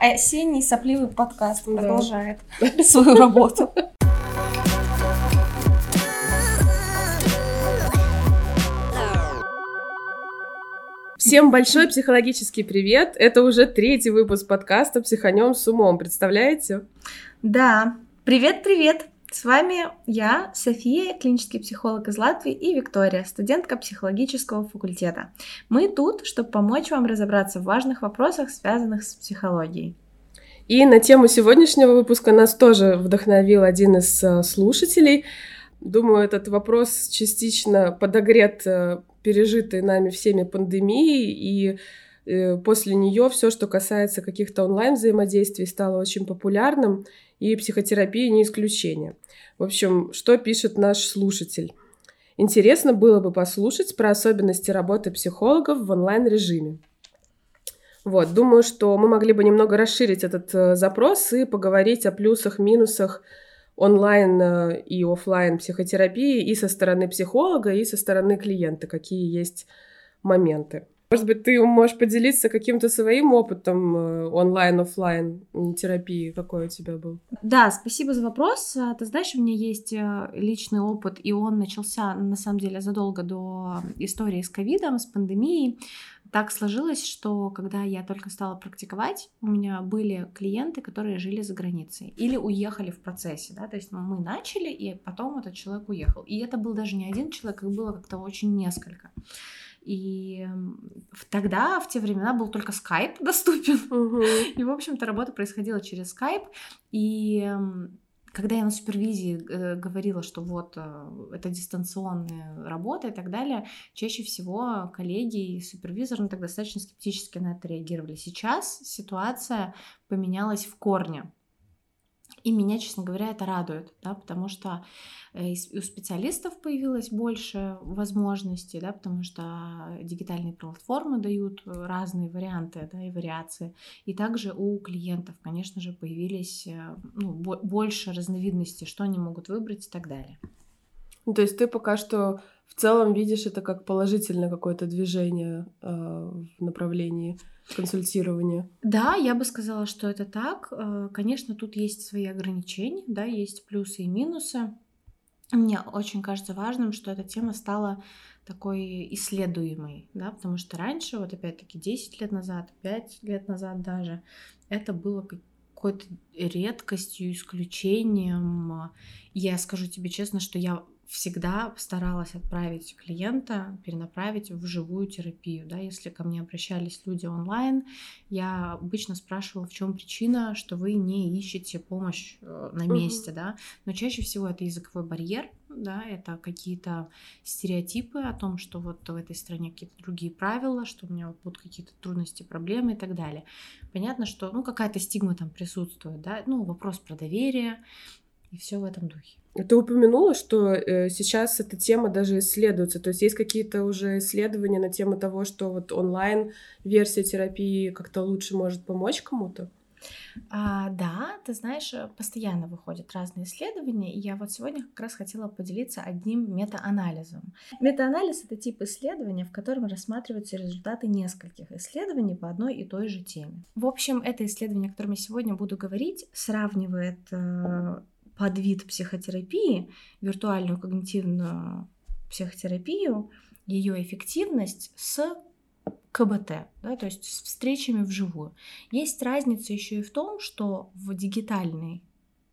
осенний сопливый подкаст продолжает свою работу. Всем большой психологический привет! Это уже третий выпуск подкаста «Психанем с умом». Представляете? Да. Привет-привет! С вами я, София, клинический психолог из Латвии, и Виктория, студентка психологического факультета. Мы тут, чтобы помочь вам разобраться в важных вопросах, связанных с психологией. И на тему сегодняшнего выпуска нас тоже вдохновил один из э, слушателей. Думаю, этот вопрос частично подогрет э, пережитой нами всеми пандемией, и э, после нее все, что касается каких-то онлайн взаимодействий, стало очень популярным и психотерапия не исключение. В общем, что пишет наш слушатель? Интересно было бы послушать про особенности работы психологов в онлайн-режиме. Вот, думаю, что мы могли бы немного расширить этот э, запрос и поговорить о плюсах, минусах онлайн э, и офлайн психотерапии и со стороны психолога, и со стороны клиента, какие есть моменты. Может быть, ты можешь поделиться каким-то своим опытом э, онлайн-офлайн терапии, какой у тебя был? Да, спасибо за вопрос. А, ты знаешь, у меня есть э, личный опыт, и он начался, на самом деле, задолго до истории с ковидом, с пандемией. Так сложилось, что когда я только стала практиковать, у меня были клиенты, которые жили за границей или уехали в процессе, да, то есть мы начали, и потом этот человек уехал. И это был даже не один человек, их было как-то очень несколько. И тогда, в те времена, был только скайп доступен. Угу. И, в общем-то, работа происходила через скайп. И когда я на супервизии э, говорила, что вот э, это дистанционная работа и так далее, чаще всего коллеги и супервизор ну, так достаточно скептически на это реагировали. Сейчас ситуация поменялась в корне. И меня, честно говоря, это радует, да, потому что э, у специалистов появилось больше возможностей, да, потому что дигитальные платформы дают разные варианты да, и вариации. И также у клиентов, конечно же, появились э, ну, больше разновидностей, что они могут выбрать и так далее. Ну, то есть ты пока что в целом видишь это как положительное какое-то движение э, в направлении консультирования? Да, я бы сказала, что это так. Э, конечно, тут есть свои ограничения, да, есть плюсы и минусы. Мне очень кажется важным, что эта тема стала такой исследуемой, да, потому что раньше, вот опять-таки 10 лет назад, 5 лет назад даже, это было какой-то редкостью, исключением. Я скажу тебе честно, что я всегда старалась отправить клиента, перенаправить в живую терапию. Да? Если ко мне обращались люди онлайн, я обычно спрашивала, в чем причина, что вы не ищете помощь э, на месте. Угу. Да? Но чаще всего это языковой барьер, да, это какие-то стереотипы о том, что вот в этой стране какие-то другие правила, что у меня будут какие-то трудности, проблемы и так далее. Понятно, что ну, какая-то стигма там присутствует, да, ну, вопрос про доверие и все в этом духе. Ты упомянула, что э, сейчас эта тема даже исследуется, то есть есть какие-то уже исследования на тему того, что вот онлайн-версия терапии как-то лучше может помочь кому-то? А, да, ты знаешь, э, постоянно выходят разные исследования, и я вот сегодня как раз хотела поделиться одним метаанализом. Метаанализ — это тип исследования, в котором рассматриваются результаты нескольких исследований по одной и той же теме. В общем, это исследование, о котором я сегодня буду говорить, сравнивает э, подвид психотерапии, виртуальную когнитивную психотерапию, ее эффективность с КБТ, да, то есть с встречами вживую. Есть разница еще и в том, что в дигитальной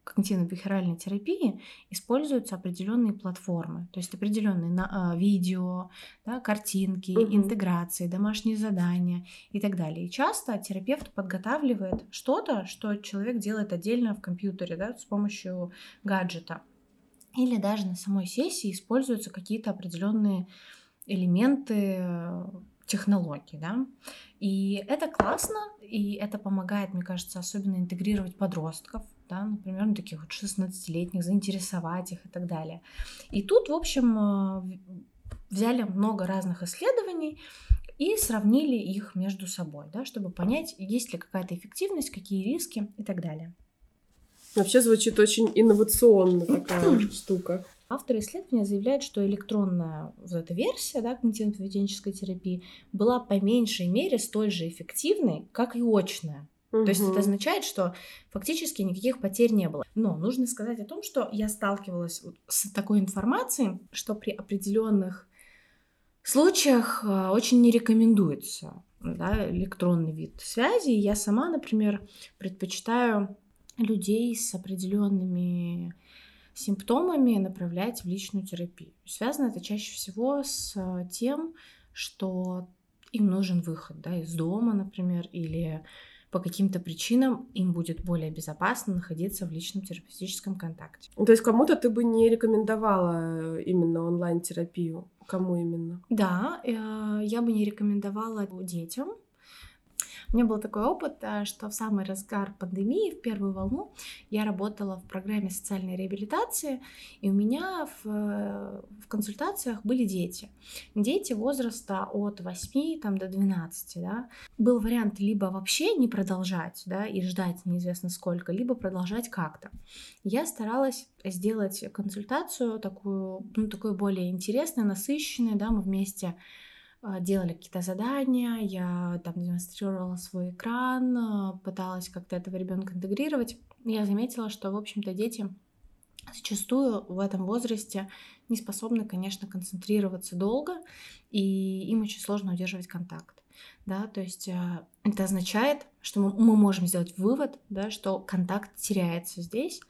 когнитивно-бихевиоральной терапии используются определенные платформы, то есть определенные на, э, видео, да, картинки, угу. интеграции, домашние задания и так далее. И часто терапевт подготавливает что-то, что человек делает отдельно в компьютере, да, с помощью гаджета. Или даже на самой сессии используются какие-то определенные элементы технологий, да. И это классно, и это помогает, мне кажется, особенно интегрировать подростков, да, например, ну, таких вот 16-летних, заинтересовать их и так далее. И тут, в общем, э, взяли много разных исследований и сравнили их между собой, да, чтобы понять, есть ли какая-то эффективность, какие риски и так далее. Вообще звучит очень инновационно такая штука. Авторы исследования заявляют, что электронная вот эта версия да, когнитивно-поведенческой терапии была по меньшей мере столь же эффективной, как и очная Угу. То есть это означает, что фактически никаких потерь не было. Но нужно сказать о том, что я сталкивалась с такой информацией, что при определенных случаях а, очень не рекомендуется да, электронный вид связи. Я сама, например, предпочитаю людей с определенными симптомами направлять в личную терапию. Связано это чаще всего с тем, что им нужен выход да, из дома, например, или по каким-то причинам им будет более безопасно находиться в личном терапевтическом контакте. То есть кому-то ты бы не рекомендовала именно онлайн-терапию? Кому именно? Да, э, я бы не рекомендовала детям, у меня был такой опыт, э, что в самый разгар пандемии, в первую волну, я работала в программе социальной реабилитации, и у меня в, э, в консультациях были дети. Дети возраста от 8 там, до 12. Да. Был вариант либо вообще не продолжать да, и ждать неизвестно сколько, либо продолжать как-то. Я старалась сделать консультацию такую, ну, такую более интересную, насыщенную, да, мы вместе делали какие-то задания, я там демонстрировала свой экран, а, пыталась как-то этого ребенка интегрировать. Я заметила, что, в общем-то, дети зачастую в этом возрасте не способны, конечно, концентрироваться долго, и им очень сложно удерживать контакт. Да, то есть а, это означает, что мы можем сделать вывод, да, что контакт теряется здесь,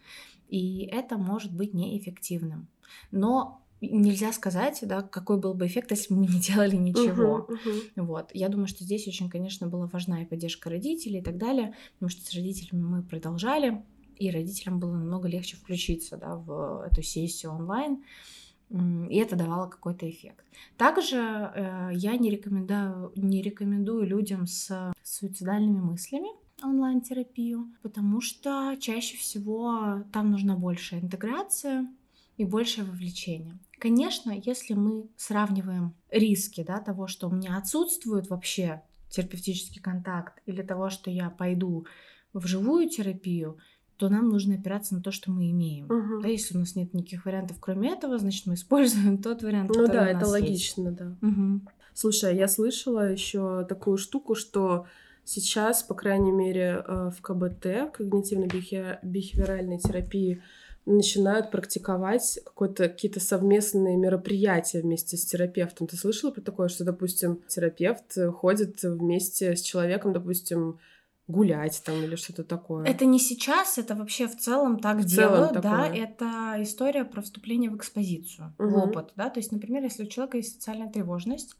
и это может быть неэффективным. Но нельзя сказать, да, какой был бы эффект, если бы мы не делали ничего. Uh-huh, uh-huh. Вот. Я думаю, что здесь очень, конечно, была важна и поддержка родителей и так далее, потому что с родителями мы продолжали, и родителям было намного легче включиться да, в эту сессию онлайн, и это давало какой-то эффект. Также э, я не рекомендую, не рекомендую людям с суицидальными мыслями онлайн-терапию, потому что чаще всего там нужна большая интеграция, и большее вовлечение. Конечно, если мы сравниваем риски да, того, что у меня отсутствует вообще терапевтический контакт, или того, что я пойду в живую терапию, то нам нужно опираться на то, что мы имеем. Угу. Да, если у нас нет никаких вариантов, кроме этого, значит, мы используем тот вариант, ну, который да, у нас это логично, есть. да. Угу. Слушай, я слышала еще такую штуку, что сейчас, по крайней мере, э, в КБТ, когнитивно-бихевиоральной терапии, начинают практиковать какие-то совместные мероприятия вместе с терапевтом. Ты слышала про такое, что, допустим, терапевт ходит вместе с человеком, допустим, гулять там или что-то такое. Это не сейчас, это вообще в целом так в делают, целом да, такое. это история про вступление в экспозицию, угу. в опыт, да, то есть, например, если у человека есть социальная тревожность,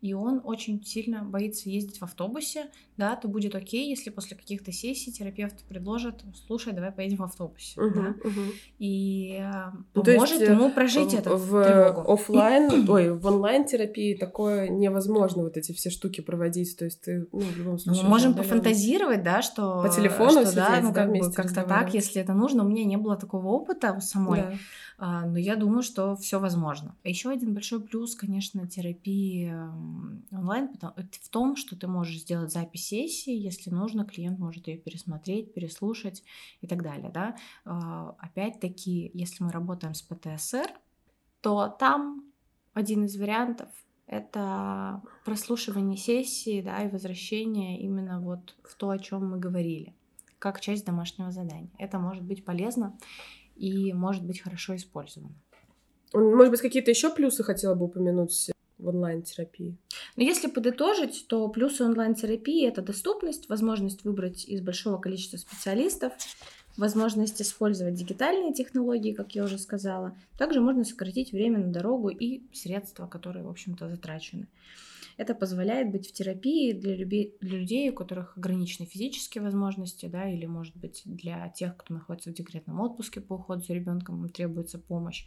и он очень сильно боится ездить в автобусе, да, то будет окей, если после каких-то сессий терапевт предложит, слушай, давай поедем в автобусе, uh-huh, да, uh-huh. и э, ну, поможет есть, ему прожить в, эту в тревогу. офлайн, ой, в онлайн терапии такое невозможно вот эти все штуки проводить, то есть ты, ну, в любом ну, случае. Мы можем пофантазировать, да, что по телефону что, сидеть, да, ну как бы как-то так, если это нужно. У меня не было такого опыта самой. Да. А, но я думаю, что все возможно. Еще один большой плюс, конечно, терапии онлайн в том, что ты можешь сделать запись сессии, если нужно, клиент может ее пересмотреть, переслушать и так далее. Да? А, опять-таки, если мы работаем с ПТСР, то там один из вариантов это прослушивание сессии, да, и возвращение именно вот в то, о чем мы говорили, как часть домашнего задания. Это может быть полезно и может быть хорошо использовано. Может быть, какие-то еще плюсы хотела бы упомянуть в онлайн-терапии? Но если подытожить, то плюсы онлайн-терапии — это доступность, возможность выбрать из большого количества специалистов, возможность использовать дигитальные технологии, как я уже сказала. Также можно сократить время на дорогу и средства, которые, в общем-то, затрачены. Это позволяет быть в терапии для, люби... для людей, у которых ограничены физические возможности, да, или, может быть, для тех, кто находится в декретном отпуске по уходу за ребенком, им требуется помощь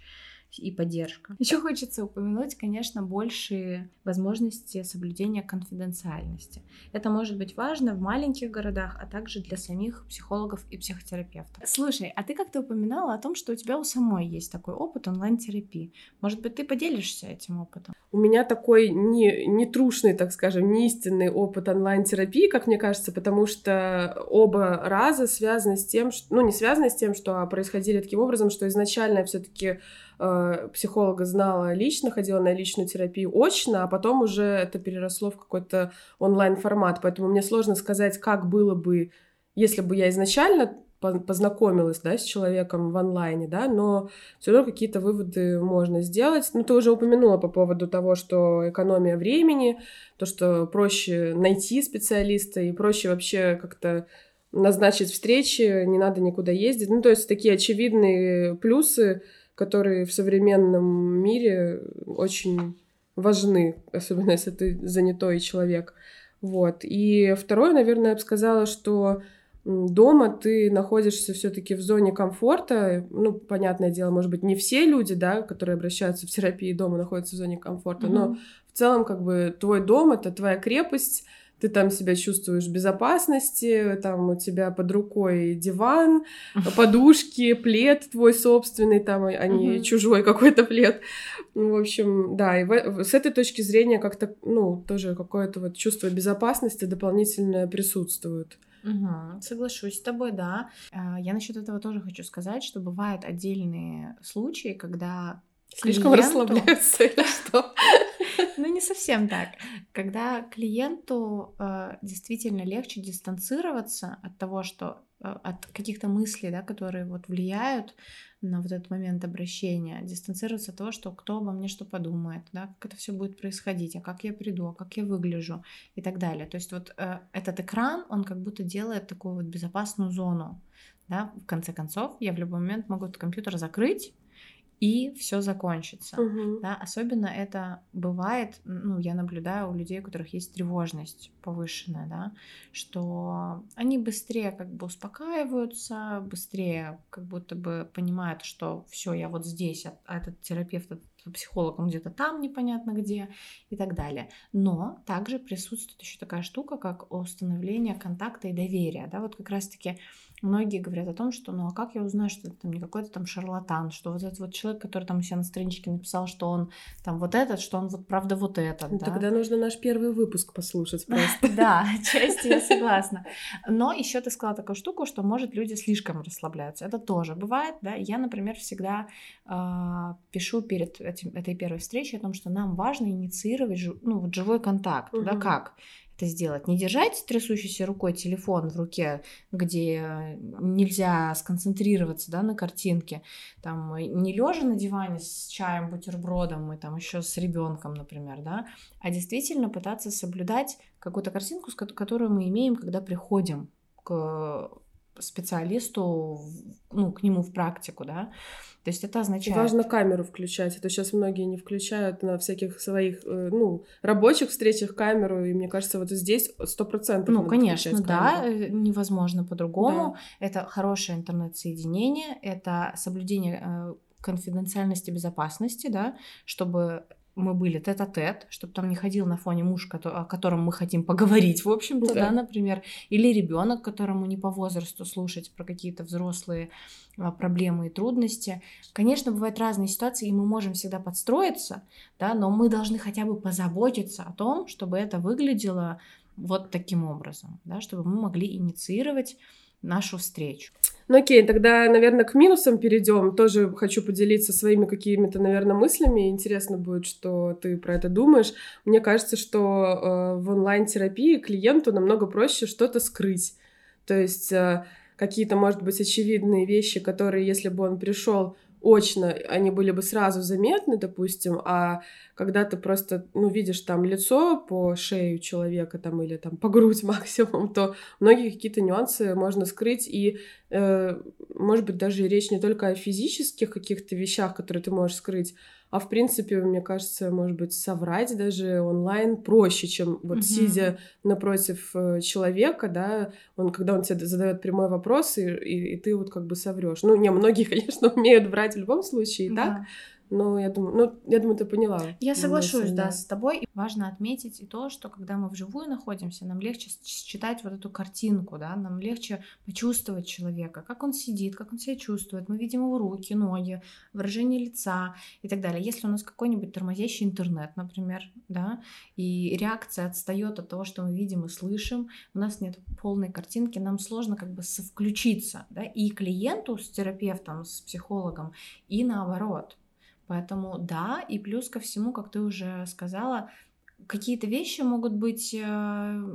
и поддержка. Еще хочется упомянуть, конечно, большие возможности соблюдения конфиденциальности. Это может быть важно в маленьких городах, а также для самих психологов и психотерапевтов. Слушай, а ты как-то упоминала о том, что у тебя у самой есть такой опыт онлайн-терапии. Может быть, ты поделишься этим опытом? У меня такой не, не трушный, так скажем, не истинный опыт онлайн-терапии, как мне кажется, потому что оба раза связаны с тем, что, ну, не связаны с тем, что происходили таким образом, что изначально я все-таки э, психолога знала лично, ходила на личную терапию очно, а потом уже это переросло в какой-то онлайн-формат. Поэтому мне сложно сказать, как было бы если бы я изначально познакомилась, да, с человеком в онлайне, да, но все равно какие-то выводы можно сделать. Ну, ты уже упомянула по поводу того, что экономия времени, то, что проще найти специалиста и проще вообще как-то назначить встречи, не надо никуда ездить. Ну, то есть такие очевидные плюсы, которые в современном мире очень важны, особенно если ты занятой человек. Вот. И второе, наверное, я бы сказала, что дома ты находишься все-таки в зоне комфорта. Ну, понятное дело, может быть, не все люди, да, которые обращаются в терапии дома, находятся в зоне комфорта, mm-hmm. но в целом, как бы, твой дом это твоя крепость, ты там себя чувствуешь в безопасности, там у тебя под рукой диван, подушки, плед твой собственный, там, а не uh-huh. чужой какой-то плед. Ну, в общем, да, и в, с этой точки зрения как-то, ну, тоже какое-то вот чувство безопасности дополнительное присутствует. Угу, соглашусь с тобой, да. А, я насчет этого тоже хочу сказать, что бывают отдельные случаи, когда Слишком клиенту... расслабляются или что? Ну, не совсем так. Когда клиенту э, действительно легче дистанцироваться от того, что э, от каких-то мыслей, да, которые вот влияют на вот этот момент обращения, дистанцироваться от того, что кто обо мне что подумает, да, как это все будет происходить, а как я приду, а как я выгляжу и так далее. То есть вот э, этот экран, он как будто делает такую вот безопасную зону, да, в конце концов, я в любой момент могу этот компьютер закрыть, и все закончится. Угу. Да? Особенно это бывает, ну, я наблюдаю у людей, у которых есть тревожность повышенная, да, что они быстрее как бы успокаиваются, быстрее как будто бы понимают, что все, я вот здесь, а, а этот терапевт, этот психолог, он где-то там непонятно где и так далее. Но также присутствует еще такая штука, как установление контакта и доверия, да, вот как раз-таки многие говорят о том, что ну а как я узнаю, что это там не какой-то там шарлатан, что вот этот вот человек, который там у себя на страничке написал, что он там вот этот, что он вот правда вот этот. Ну, да? Тогда нужно наш первый выпуск послушать просто. Да, часть я согласна. Но еще ты сказала такую штуку, что может люди слишком расслабляются. Это тоже бывает, да. Я, например, всегда а, пишу перед этой первой встречей о том, что нам важно инициировать ну, вот живой контакт, да, как? Это сделать. Не держать трясущейся рукой телефон в руке, где нельзя сконцентрироваться да, на картинке. Там, не лежа на диване с чаем, бутербродом и там еще с ребенком, например, да, а действительно пытаться соблюдать какую-то картинку, которую мы имеем, когда приходим к специалисту, ну, к нему в практику, да. То есть это означает... Важно камеру включать. Это сейчас многие не включают на всяких своих, э, ну, рабочих встречах камеру, и мне кажется, вот здесь сто процентов Ну, конечно, да, э, невозможно по-другому. Да. Это хорошее интернет-соединение, это соблюдение э, конфиденциальности безопасности, да, чтобы мы были тет-а-тет, чтобы там не ходил на фоне муж, о котором мы хотим поговорить, в общем-то, да, да например, или ребенок, которому не по возрасту слушать про какие-то взрослые а, проблемы и трудности. Конечно, бывают разные ситуации, и мы можем всегда подстроиться, да, но мы должны хотя бы позаботиться о том, чтобы это выглядело вот таким образом, да, чтобы мы могли инициировать нашу встречу. Ну окей, тогда, наверное, к минусам перейдем. Тоже хочу поделиться своими какими-то, наверное, мыслями. Интересно будет, что ты про это думаешь. Мне кажется, что э, в онлайн-терапии клиенту намного проще что-то скрыть. То есть э, какие-то, может быть, очевидные вещи, которые, если бы он пришел очно, они были бы сразу заметны, допустим, а когда ты просто, ну, видишь там лицо по шею человека там или там по грудь максимум, то многие какие-то нюансы можно скрыть, и, э, может быть, даже речь не только о физических каких-то вещах, которые ты можешь скрыть, а в принципе, мне кажется, может быть, соврать даже онлайн проще, чем вот угу. сидя напротив э, человека, да, он, когда он тебе задает прямой вопрос, и, и, и ты вот как бы соврешь. Ну, не, многие, конечно, умеют врать в любом случае, да. так, но я думаю, ну, я думаю, ты поняла. Я соглашусь, да, да, с тобой. И важно отметить и то, что когда мы вживую находимся, нам легче считать вот эту картинку, да, нам легче почувствовать человека, как он сидит, как он себя чувствует. Мы видим его руки, ноги, выражение лица и так далее. Если у нас какой-нибудь тормозящий интернет, например, да, и реакция отстает от того, что мы видим и слышим, у нас нет полной картинки, нам сложно как бы совключиться, да, и клиенту с терапевтом, с психологом, и наоборот. Поэтому да, и плюс ко всему, как ты уже сказала, какие-то вещи могут быть э,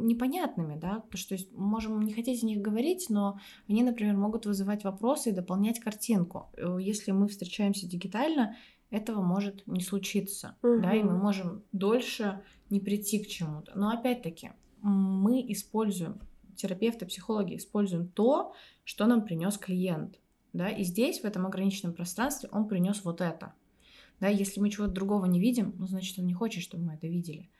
непонятными, да, потому что есть, можем не хотеть о них говорить, но они, например, могут вызывать вопросы и дополнять картинку. Э, если мы встречаемся дигитально, этого может не случиться, угу. да, и мы можем дольше не прийти к чему-то. Но опять-таки мы используем, терапевты, психологи используем то, что нам принес клиент, да, и здесь в этом ограниченном пространстве он принес вот это. Да, если мы чего-то другого не видим, ну, значит, он не хочет, чтобы мы это видели.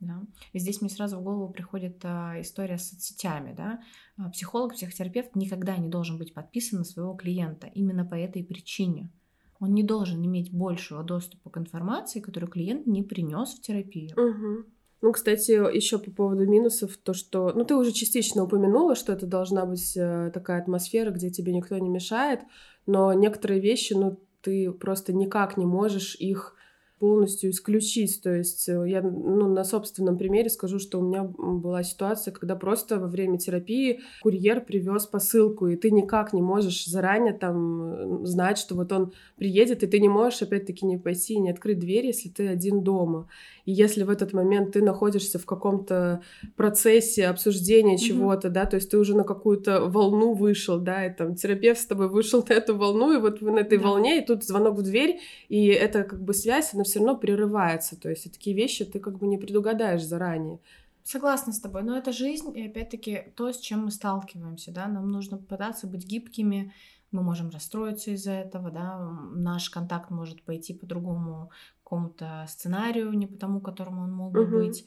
Да? И здесь мне сразу в голову приходит а, история с соцсетями. Да? А, психолог, психотерапевт никогда не должен быть подписан на своего клиента именно по этой причине. Он не должен иметь большего доступа к информации, которую клиент не принес в терапию. Угу. Ну, кстати, еще по поводу минусов, то, что, ну, ты уже частично упомянула, что это должна быть э, такая атмосфера, где тебе никто не мешает, но некоторые вещи, ну, ты просто никак не можешь их полностью исключить. То есть э, я ну, на собственном примере скажу, что у меня была ситуация, когда просто во время терапии курьер привез посылку, и ты никак не можешь заранее там э, знать, что вот он приедет, и ты не можешь опять-таки не пойти и не открыть дверь, если ты один дома. И если в этот момент ты находишься в каком-то процессе обсуждения чего-то, mm-hmm. да, то есть ты уже на какую-то волну вышел, да, и там терапевт с тобой вышел на эту волну, и вот вы на этой да. волне, и тут звонок в дверь, и это как бы связь, она все равно прерывается. То есть такие вещи ты как бы не предугадаешь заранее. Согласна с тобой, но это жизнь, и опять-таки то, с чем мы сталкиваемся, да, нам нужно пытаться быть гибкими, мы можем расстроиться из-за этого, да, наш контакт может пойти по другому какому-то сценарию, не по тому, которому он мог бы угу. быть.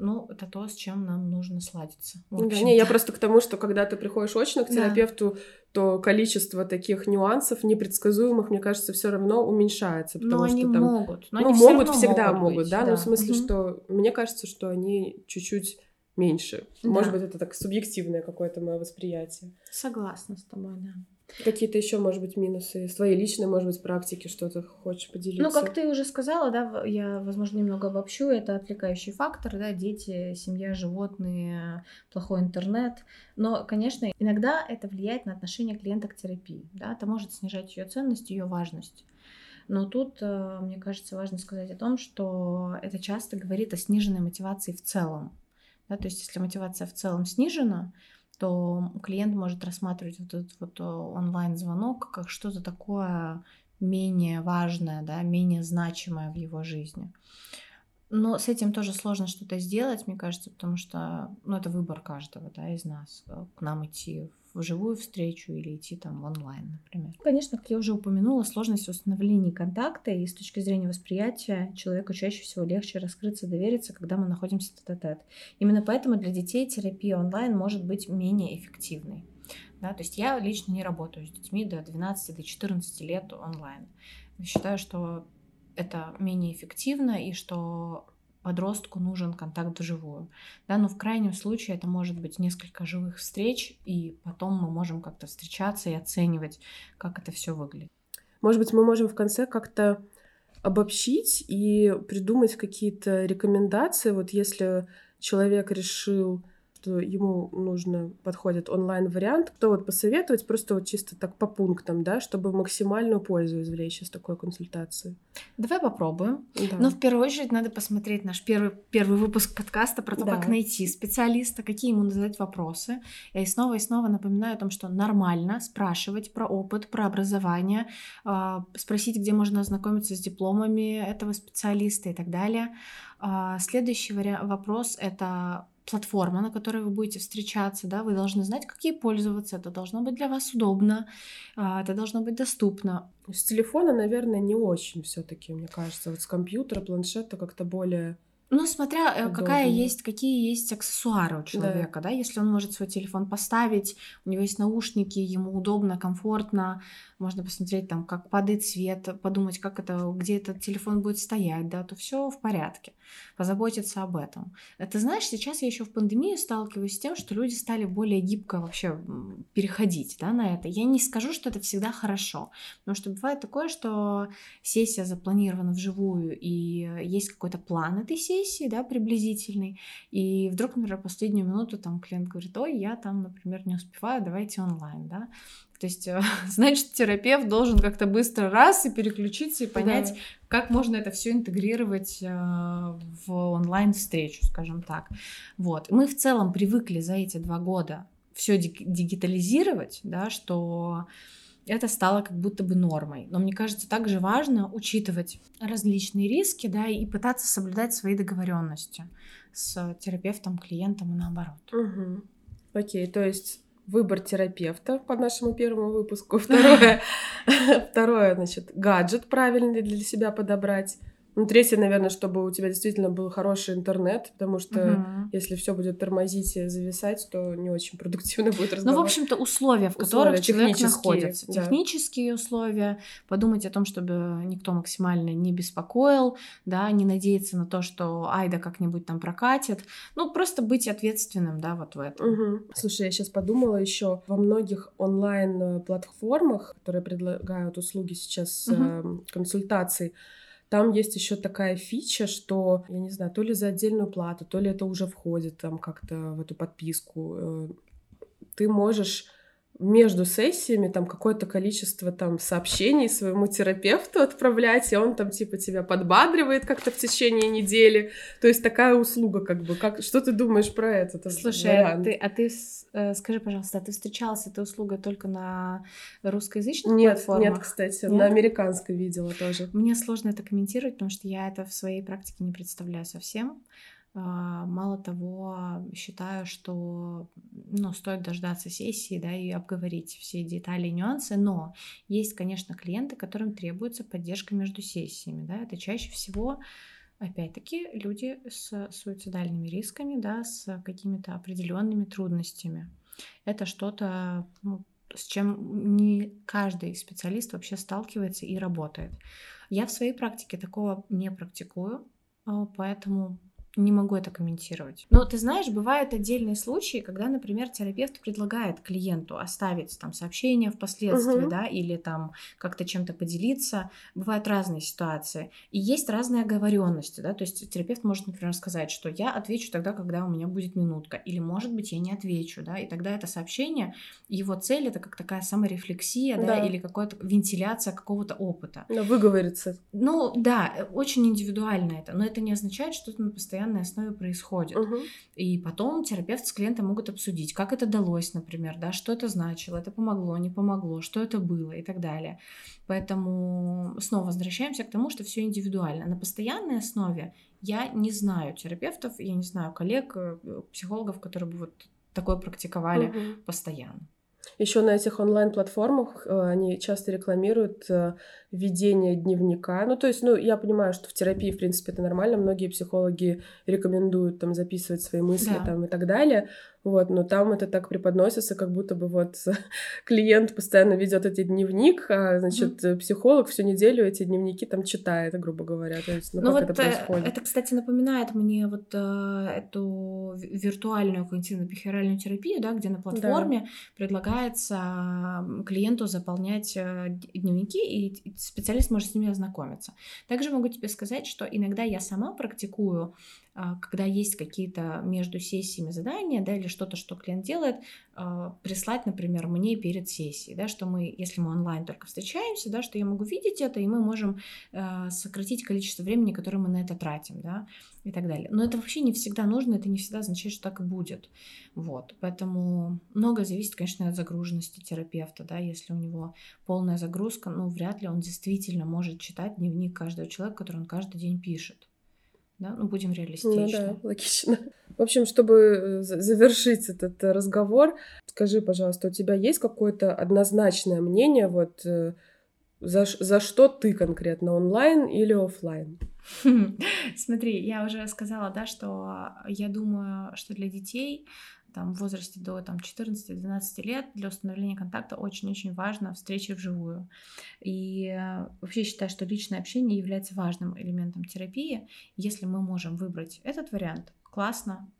Ну, это то, с чем нам нужно сладиться. Да, не, я просто к тому, что когда ты приходишь очно к терапевту, да. то количество таких нюансов непредсказуемых, мне кажется, все равно уменьшается. Потому но что они там, могут. Но ну, они могут, всегда могут, быть, да? да. Ну, в смысле, угу. что мне кажется, что они чуть-чуть меньше. Да. Может быть, это так субъективное какое-то мое восприятие. Согласна с тобой, да. Какие-то еще, может быть, минусы своей личной, может быть, практики, что-то хочешь поделиться? Ну, как ты уже сказала, да, я, возможно, немного обобщу, это отвлекающий фактор, да, дети, семья, животные, плохой интернет. Но, конечно, иногда это влияет на отношение клиента к терапии, да, это может снижать ее ценность, ее важность. Но тут, э, мне кажется, важно сказать о том, что это часто говорит о сниженной мотивации в целом. Да, то есть, если мотивация в целом снижена, то клиент может рассматривать вот этот вот э, онлайн-звонок как что-то такое менее важное, да, менее значимое в его жизни. Но с этим тоже сложно что-то сделать, мне кажется, потому что ну, это выбор каждого да, из нас, э, к нам идти в живую встречу или идти там в онлайн, например. Конечно, как я уже упомянула, сложность в установлении контакта и с точки зрения восприятия человеку чаще всего легче раскрыться, довериться, когда мы находимся тет-а-тет. Именно поэтому для детей терапия онлайн может быть менее эффективной. Да, то есть я лично не работаю с детьми до 12 до 14 лет онлайн. Считаю, что это менее эффективно и что подростку нужен контакт вживую. Да, но в крайнем случае это может быть несколько живых встреч, и потом мы можем как-то встречаться и оценивать, как это все выглядит. Может быть, мы можем в конце как-то обобщить и придумать какие-то рекомендации, вот если человек решил что ему нужно, подходит онлайн-вариант, то вот посоветовать просто вот чисто так по пунктам, да, чтобы максимальную пользу извлечь из такой консультации? Давай попробуем. Да. Но в первую очередь надо посмотреть наш первый, первый выпуск подкаста про то, да. как найти специалиста, какие ему задать вопросы. Я и снова и снова напоминаю о том, что нормально спрашивать про опыт, про образование, э, спросить, где можно ознакомиться с дипломами этого специалиста и так далее. Э, следующий вопрос — это платформа, на которой вы будете встречаться, да, вы должны знать, как ей пользоваться, это должно быть для вас удобно, а, это должно быть доступно. С телефона, наверное, не очень все-таки, мне кажется, вот с компьютера, планшета как-то более ну, смотря э, какая есть, какие есть аксессуары у человека, да. да, если он может свой телефон поставить, у него есть наушники, ему удобно, комфортно, можно посмотреть там, как падает свет, подумать, как это, где этот телефон будет стоять, да, то все в порядке. Позаботиться об этом. Это знаешь, сейчас я еще в пандемии сталкиваюсь с тем, что люди стали более гибко вообще переходить, да, на это. Я не скажу, что это всегда хорошо, потому что бывает такое, что сессия запланирована вживую и есть какой-то план этой сессии сессии, да, приблизительный, и вдруг, например, последнюю минуту там клиент говорит, ой, я там, например, не успеваю, давайте онлайн, да, то есть, э, значит, терапевт должен как-то быстро раз и переключиться и понять, да. как можно это все интегрировать э, в онлайн-встречу, скажем так. Вот. Мы в целом привыкли за эти два года все дигитализировать, да, что это стало как будто бы нормой. Но мне кажется, также важно учитывать различные риски, да, и пытаться соблюдать свои договоренности с терапевтом, клиентом и наоборот. Угу. Окей, то есть выбор терапевта по нашему первому выпуску. Второе, второе, значит, гаджет правильный для себя подобрать. Ну, третье, наверное, чтобы у тебя действительно был хороший интернет, потому что угу. если все будет тормозить и зависать, то не очень продуктивно будет разговор. Ну, в общем-то, условия, в которых условия, человек находится. Да. Технические условия. Подумать о том, чтобы никто максимально не беспокоил, да, не надеяться на то, что Айда как-нибудь там прокатит. Ну, просто быть ответственным, да, вот в этом. Угу. Слушай, я сейчас подумала еще во многих онлайн-платформах, которые предлагают услуги сейчас угу. э, консультаций, там есть еще такая фича, что, я не знаю, то ли за отдельную плату, то ли это уже входит там как-то в эту подписку. Э, ты можешь между сессиями там какое-то количество там сообщений своему терапевту отправлять, и он там типа тебя подбадривает как-то в течение недели. То есть такая услуга как бы. Как, что ты думаешь про это? Слушай, а ты, а ты э, скажи, пожалуйста, а ты встречалась с этой услугой только на русскоязычных нет, платформах? Нет, кстати, нет? на американской видела тоже. Мне сложно это комментировать, потому что я это в своей практике не представляю совсем. А, мало того, считаю, что ну, стоит дождаться сессии да, и обговорить все детали и нюансы, но есть, конечно, клиенты, которым требуется поддержка между сессиями. Да? Это чаще всего, опять-таки, люди с суицидальными рисками, да, с какими-то определенными трудностями. Это что-то, ну, с чем не каждый специалист вообще сталкивается и работает. Я в своей практике такого не практикую, а, поэтому не могу это комментировать. Но ты знаешь, бывают отдельные случаи, когда, например, терапевт предлагает клиенту оставить там сообщение впоследствии, угу. да, или там как-то чем-то поделиться. Бывают разные ситуации. И есть разные оговоренности, да, то есть терапевт может, например, сказать, что я отвечу тогда, когда у меня будет минутка, или, может быть, я не отвечу, да, и тогда это сообщение, его цель это как такая саморефлексия, да, да или какая-то вентиляция какого-то опыта. Да, выговориться. Ну, да, очень индивидуально это, но это не означает, что это на постоянно постоянной основе происходит. Угу. И потом терапевт с клиентом могут обсудить, как это далось, например, да, что это значило, это помогло, не помогло, что это было и так далее. Поэтому снова возвращаемся к тому, что все индивидуально. На постоянной основе я не знаю терапевтов, я не знаю коллег, э, психологов, которые бы вот такое практиковали угу. постоянно. Еще на этих онлайн-платформах э, они часто рекламируют э, ведение дневника. Ну, то есть, ну, я понимаю, что в терапии, в принципе, это нормально. Многие психологи рекомендуют там записывать свои мысли да. там и так далее. Вот, но там это так преподносится, как будто бы вот клиент постоянно ведет этот дневник, а значит mm-hmm. психолог всю неделю эти дневники там читает, грубо говоря. То есть, ну, ну как вот это э, происходит? Это, кстати, напоминает мне вот э, эту виртуальную когнитивно-бихевиоральную терапию, да, где на платформе да. предлагается клиенту заполнять э, дневники, и специалист может с ними ознакомиться. Также могу тебе сказать, что иногда я сама практикую когда есть какие-то между сессиями задания, да, или что-то, что клиент делает, а, прислать, например, мне перед сессией, да, что мы, если мы онлайн только встречаемся, да, что я могу видеть это, и мы можем а, сократить количество времени, которое мы на это тратим, да, и так далее. Но это вообще не всегда нужно, это не всегда означает, что так и будет. Вот. Поэтому многое зависит, конечно, от загруженности терапевта, да, если у него полная загрузка, ну, вряд ли он действительно может читать дневник каждого человека, который он каждый день пишет да, ну будем реалистичны. Ну да, логично. В общем, чтобы э, завершить этот э, разговор, скажи, пожалуйста, у тебя есть какое-то однозначное мнение, вот э, за, за что ты конкретно, онлайн или офлайн? Смотри, я уже сказала, да, что я думаю, что для детей там, в возрасте до там, 14-12 лет для установления контакта очень-очень важна встреча вживую. И э, вообще считаю, что личное общение является важным элементом терапии. Если мы можем выбрать этот вариант, классно,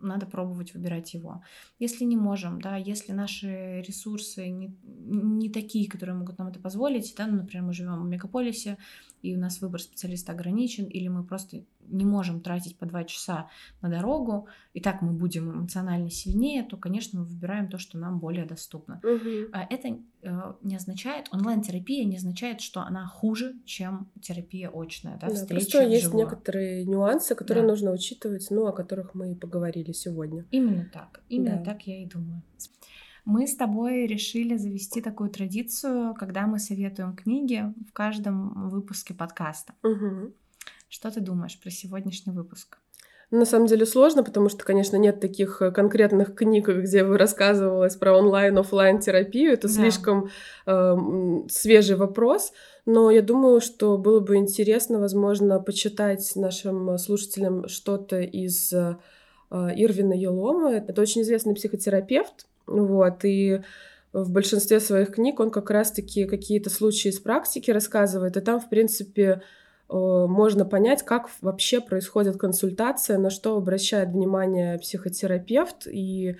надо пробовать выбирать его. Если не можем, да, если наши ресурсы не, не такие, которые могут нам это позволить, да, ну, например, мы живем в мегаполисе, и у нас выбор специалиста ограничен, или мы просто не можем тратить по два часа на дорогу, и так мы будем эмоционально сильнее, то, конечно, мы выбираем то, что нам более доступно. А Это э, не означает, онлайн-терапия не означает, что она хуже, чем терапия очная, да, Да, встреча просто есть некоторые нюансы, которые Да. нужно учитывать, ну, о которых мы и поговорили сегодня. Именно так, именно Да. так я и думаю. Мы с тобой решили завести такую традицию, когда мы советуем книги в каждом выпуске подкаста. Мгм. Что ты думаешь про сегодняшний выпуск? На самом деле сложно, потому что, конечно, нет таких э, конкретных книг, где бы рассказывалось про онлайн-оффлайн терапию. Это Да. слишком э, свежий вопрос. Но я думаю, что было бы интересно, возможно, почитать нашим слушателям что-то из э, Ирвина Елома. Это очень известный психотерапевт. Вот, и в большинстве своих книг он как раз-таки какие-то случаи из практики рассказывает. И там, в принципе, э, можно понять, как вообще происходит консультация, на что обращает внимание психотерапевт. И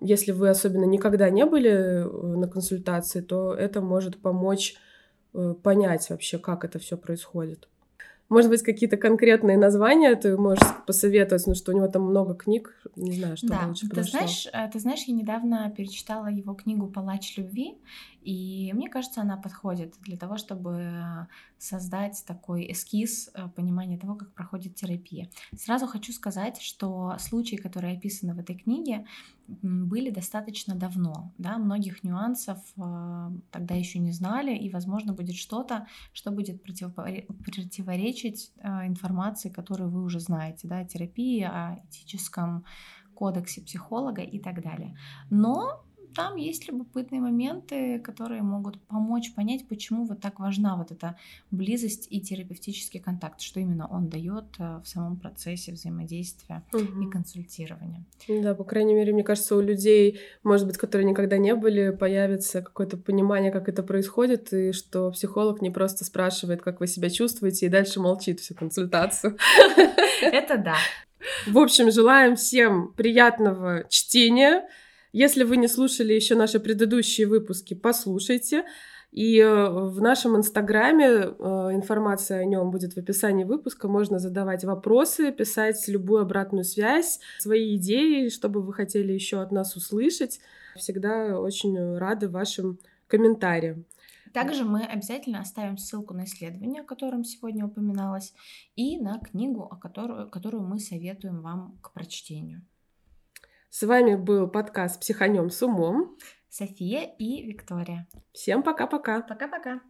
если вы особенно никогда не были э, на консультации, то это может помочь э, понять вообще, как это все происходит. Может быть, какие-то конкретные названия ты можешь посоветовать, ну что у него там много книг, не знаю, что да, лучше ты подошло. знаешь, э, ты знаешь, я недавно перечитала его книгу «Палач любви», и мне кажется, она подходит для того, чтобы создать такой эскиз э, понимания того, как проходит терапия. Сразу хочу сказать, что случаи, которые описаны в этой книге, были достаточно давно, да, многих нюансов э, тогда еще не знали, и, возможно, будет что-то, что будет противоречить э, информации, которую вы уже знаете, да, о терапии, о этическом кодексе психолога и так далее. Но там есть любопытные моменты, которые могут помочь понять, почему вот так важна вот эта близость и терапевтический контакт, что именно он дает э, в самом процессе взаимодействия и Мгм. консультирования. Да, по крайней мере, мне кажется, у людей, может быть, которые никогда не были, появится какое-то понимание, как это происходит, и что психолог не просто спрашивает, как вы себя чувствуете, и дальше молчит всю консультацию. Это да. В общем, желаем всем приятного чтения. Если вы не слушали еще наши предыдущие выпуски, послушайте. И э, в нашем инстаграме э, информация о нем будет в описании выпуска. Можно задавать вопросы, писать любую обратную связь, свои идеи, что бы вы хотели еще от нас услышать. Всегда очень рады вашим комментариям. Также мы обязательно оставим ссылку на исследование, о котором сегодня упоминалось, и на книгу, о которую, которую мы советуем вам к прочтению. С вами был подкаст «Психанем с умом». София и Виктория. Всем пока-пока. Пока-пока.